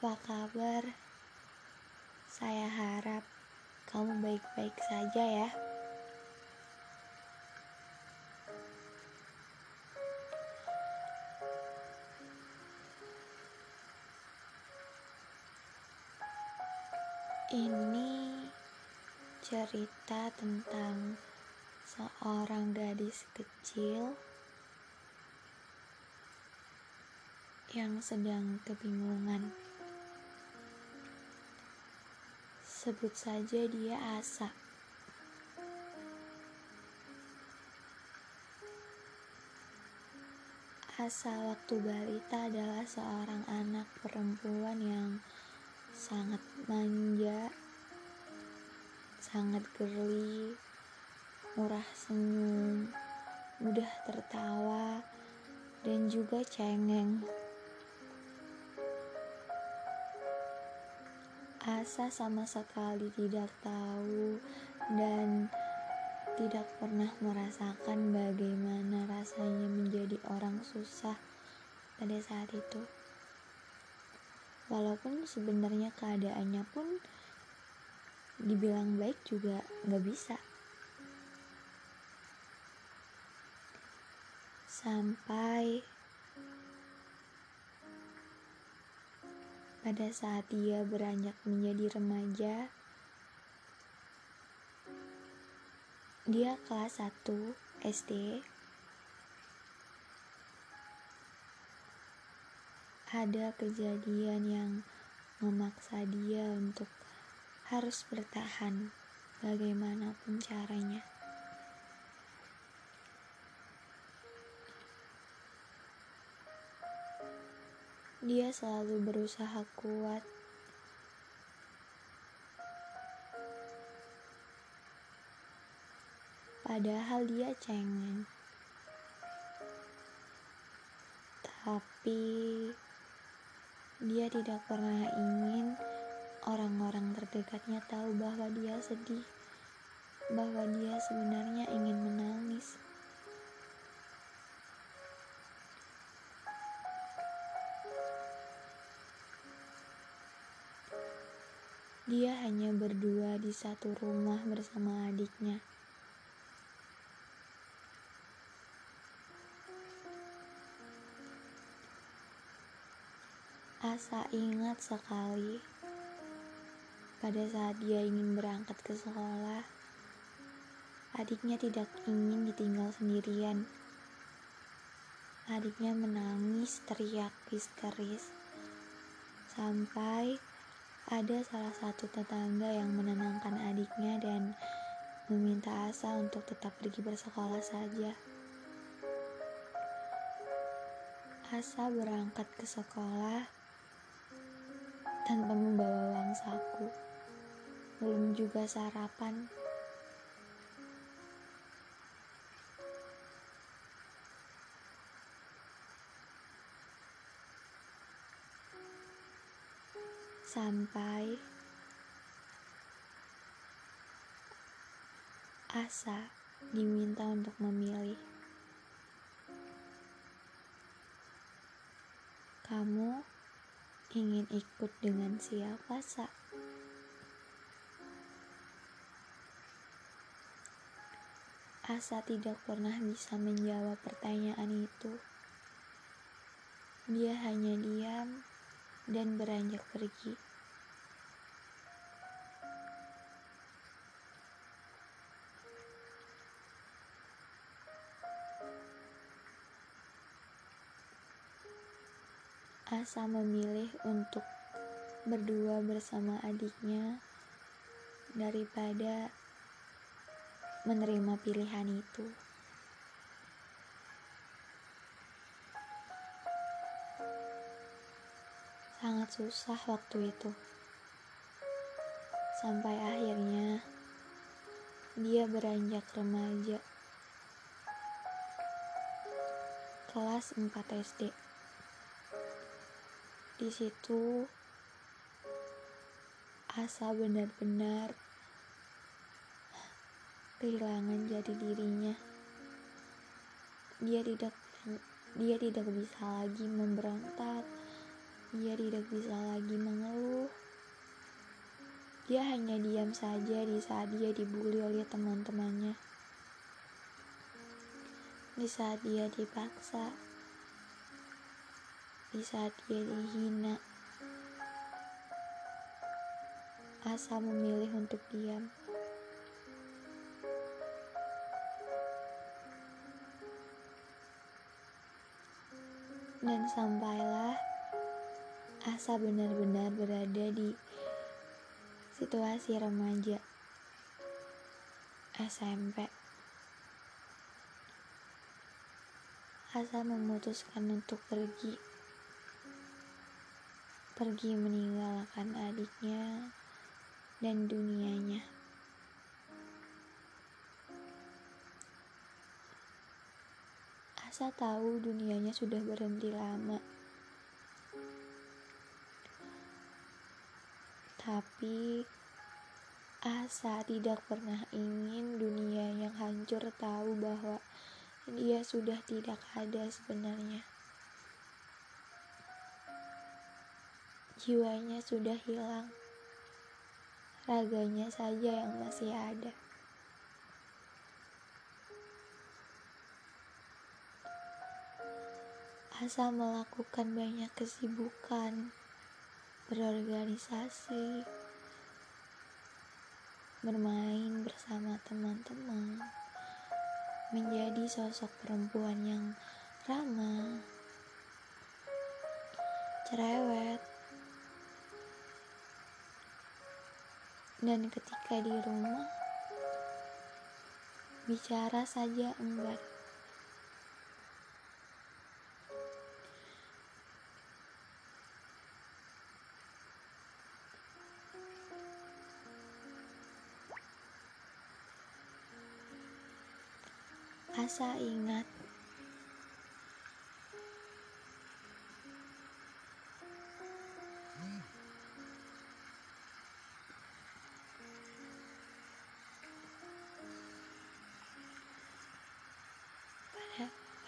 apa kabar? Saya harap kamu baik-baik saja, ya. Ini cerita tentang seorang gadis kecil yang sedang kebingungan. Sebut saja dia Asa. Asa waktu balita adalah seorang anak perempuan yang sangat manja, sangat girly, murah senyum, mudah tertawa, dan juga cengeng. Asa sama sekali tidak tahu dan tidak pernah merasakan bagaimana rasanya menjadi orang susah pada saat itu. Walaupun sebenarnya keadaannya pun dibilang baik juga nggak bisa. Sampai pada saat dia beranjak menjadi remaja, dia kelas 1 SD ada kejadian yang memaksa dia untuk harus bertahan bagaimanapun caranya. Dia selalu berusaha kuat. Padahal dia cengeng. Tapi dia tidak pernah ingin orang-orang terdekatnya tahu bahwa dia sedih, bahwa dia sebenarnya ingin menangis. Dia hanya berdua di satu rumah bersama adiknya. Asa ingat sekali pada saat dia ingin berangkat ke sekolah, adiknya tidak ingin ditinggal sendirian. Adiknya menangis teriak histeris sampai ada salah satu tetangga yang menenangkan adiknya dan meminta Asa untuk tetap pergi bersekolah saja. Asa berangkat ke sekolah tanpa membawa uang saku. Belum juga sarapan. Sampai Asa diminta untuk memilih. Kamu ingin ikut dengan siapa, Sa? Asa tidak pernah bisa menjawab pertanyaan itu. Dia hanya diam dan beranjak pergi. Asa memilih untuk berdua bersama adiknya daripada menerima pilihan itu. Sangat susah waktu itu. Sampai akhirnya dia beranjak remaja. Kelas 4 SD. Di situ Asa benar-benar kehilangan jati dirinya. Dia tidak dia tidak bisa lagi memberontak, dia tidak bisa lagi mengeluh. Dia hanya diam saja di saat dia dibully oleh teman-temannya. Di saat dia dipaksa, di saat dia dihina. Asa memilih untuk diam. Dan sampailah Asa benar-benar berada di situasi remaja SMP. Asa memutuskan untuk pergi. Pergi meninggalkan adiknya dan dunianya. Asa tahu dunianya sudah berhenti lama. Tapi Asa tidak pernah ingin dunia yang hancur tahu bahwa dia sudah tidak ada sebenarnya. Jiwanya sudah hilang raganya saja yang masih ada. Asa melakukan banyak kesibukan, berorganisasi, bermain bersama teman-teman, menjadi sosok perempuan yang ramah, cerewet, Dan ketika di rumah, bicara saja enggan. Asa ingat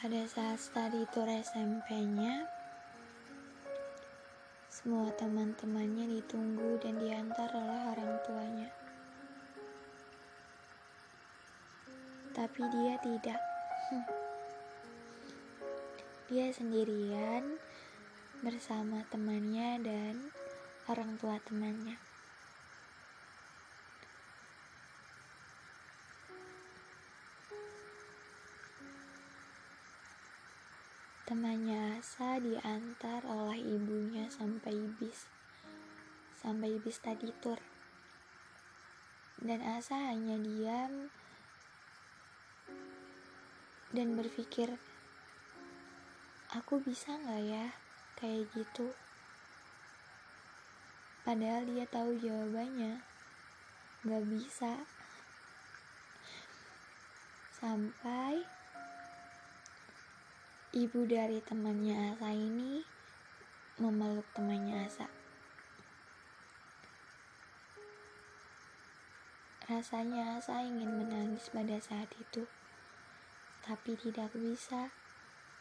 Pada saat study tour SMP-nya, semua teman-temannya ditunggu dan diantar oleh orang tuanya. Tapi dia tidak. Dia sendirian bersama temannya dan orang tua temannya. Temannya Asa diantar oleh ibunya sampai bis, sampai bis tadi tur. Dan Asa hanya diam dan berpikir, aku bisa nggak ya kayak gitu? Padahal dia tahu jawabannya, nggak bisa. Sampai Ibu dari temannya Asa ini memeluk temannya Asa. Rasanya Asa ingin menangis pada saat itu, tapi tidak bisa.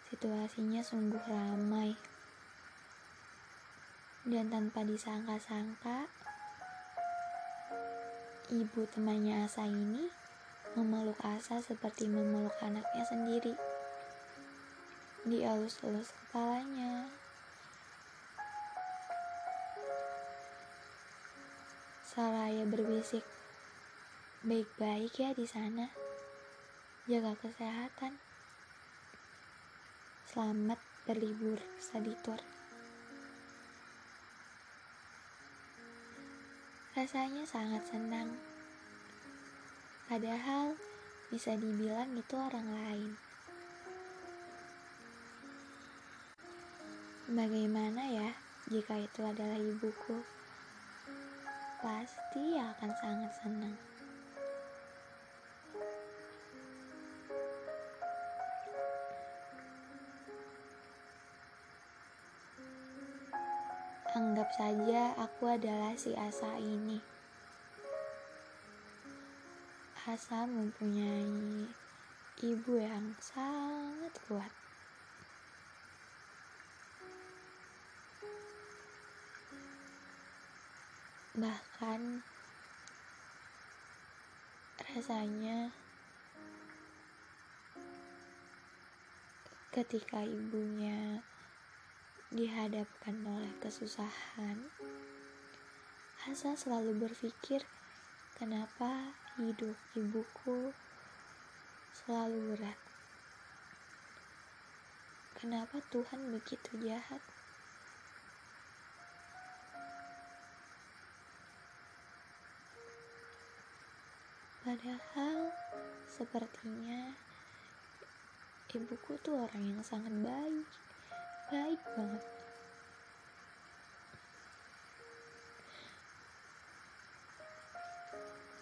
Situasinya sungguh ramai. Dan tanpa disangka-sangka, ibu temannya Asa ini memeluk Asa seperti memeluk anaknya sendiri dielus-elus kepalanya. Saraya berbisik, baik-baik ya di sana. Jaga kesehatan. Selamat berlibur saditur. Rasanya sangat senang. Padahal bisa dibilang itu orang lain. Bagaimana ya jika itu adalah ibuku? Pasti akan sangat senang. Anggap saja aku adalah si Asa ini. Asa mempunyai ibu yang sangat kuat. Bahkan rasanya ketika ibunya dihadapkan oleh kesusahan. Hasa selalu berpikir kenapa hidup ibuku selalu berat? Kenapa Tuhan begitu jahat? Padahal sepertinya ibuku tuh orang yang sangat baik, baik banget.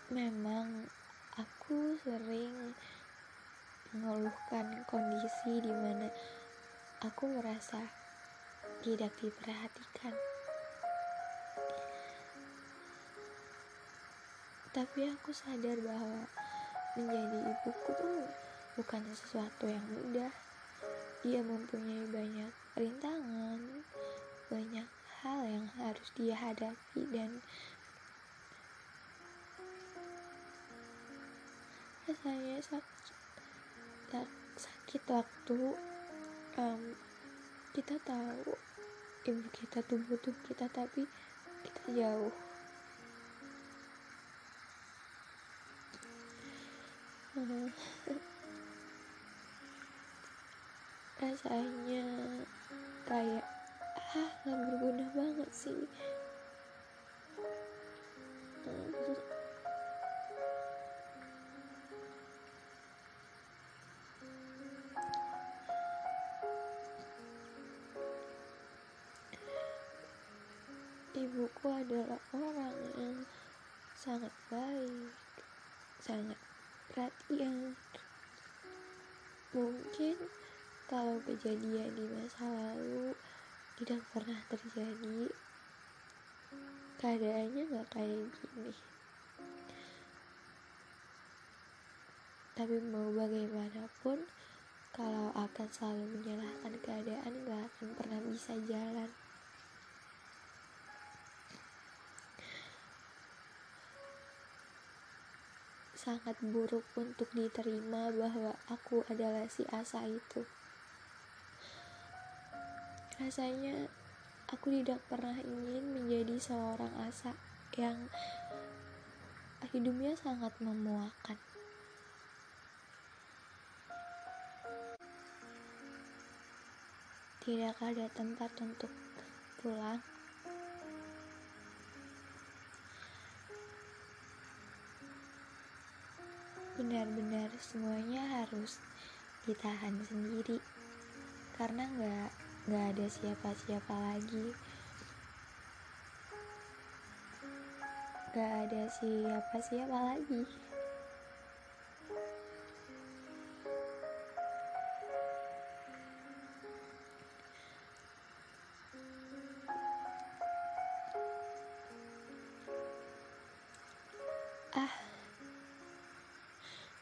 Memang aku sering mengeluhkan kondisi di mana aku merasa tidak diperhatikan. tapi aku sadar bahwa menjadi ibuku tuh bukan sesuatu yang mudah dia mempunyai banyak rintangan. Banyak hal yang harus dia hadapi dan rasanya sakit sakit waktu um, kita tahu ibu kita tuh butuh kita tapi kita jauh. Rasanya kayak ah nggak berguna banget sih. Ibuku adalah orang yang sangat baik sangat perhatian. Mungkin kalau kejadian di masa lalu tidak pernah terjadi. Keadaannya nggak kayak gini. Tapi mau bagaimanapun kalau akan selalu menyalahkan keadaan gak akan pernah bisa jalan. Sangat buruk untuk diterima bahwa aku adalah si Asa itu. Rasanya aku tidak pernah ingin menjadi seorang Asa yang hidupnya sangat memuakan. Tidak ada tempat untuk pulang. benar-benar semuanya harus ditahan sendiri karena nggak nggak ada siapa-siapa lagi. Nggak ada siapa-siapa lagi.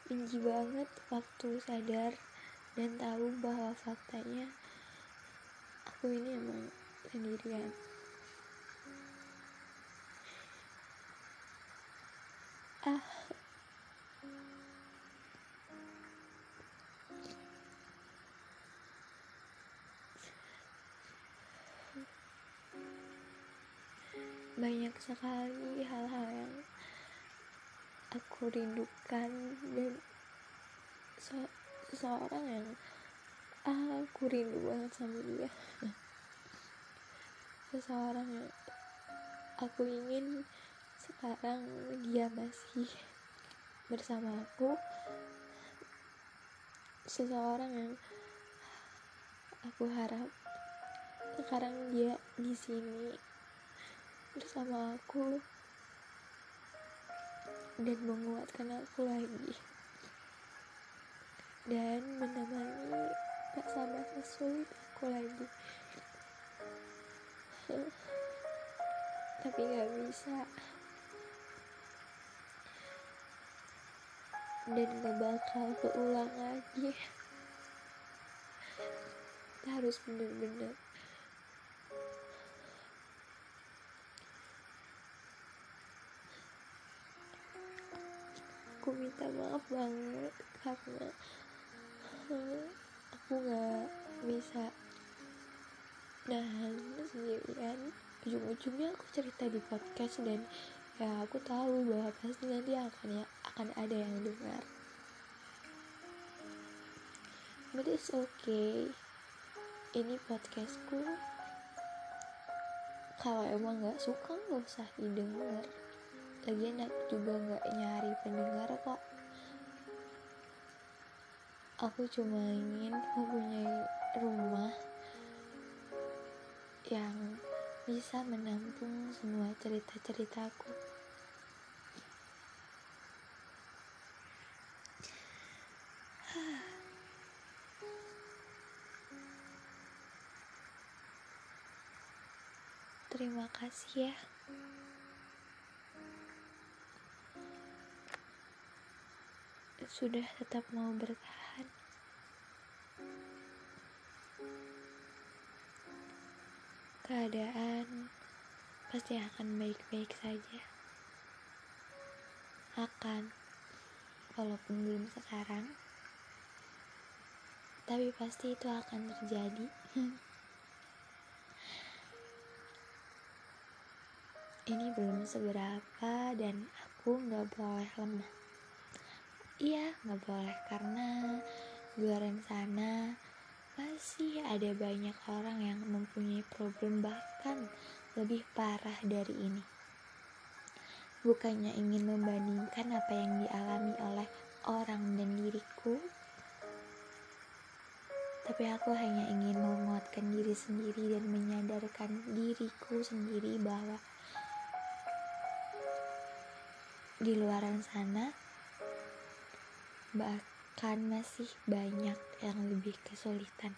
Benci banget waktu sadar dan tahu bahwa faktanya aku ini emang sendirian. Ah. Banyak sekali hal-hal yang aku rindukan dan se seseorang yang aku rindu banget sama dia. Seseorang yang aku ingin sekarang dia masih bersama aku. Seseorang yang aku harap sekarang dia di sini bersama aku dan menguatkan aku lagi dan menemani tak sama sesulit aku lagi. Tapi nggak bisa. Dan gak bakal keulang lagi. Kita harus bener-bener aku minta maaf banget karena aku nggak bisa nahan sendirian ujung-ujungnya aku cerita di podcast dan ya aku tahu bahwa pasti nanti akan ya akan ada yang dengar. But it's okay. Ini podcastku. Kalau emang nggak suka nggak usah didengar. Lagian aku juga nggak nyari pendengar kok aku cuma ingin mempunyai rumah yang bisa menampung semua cerita-ceritaku. Terima kasih ya. Sudah tetap mau bertahan. keadaan pasti akan baik-baik saja. Akan, walaupun belum sekarang, tapi pasti itu akan terjadi. Ini belum seberapa dan aku nggak boleh lemah. Iya, nggak boleh karena luar sana masih ada banyak orang yang mempunyai problem bahkan lebih parah dari ini. Bukannya ingin membandingkan apa yang dialami oleh orang dan diriku, tapi aku hanya ingin menguatkan diri sendiri dan menyadarkan diriku sendiri bahwa di luar sana bahkan masih banyak yang lebih kesulitan.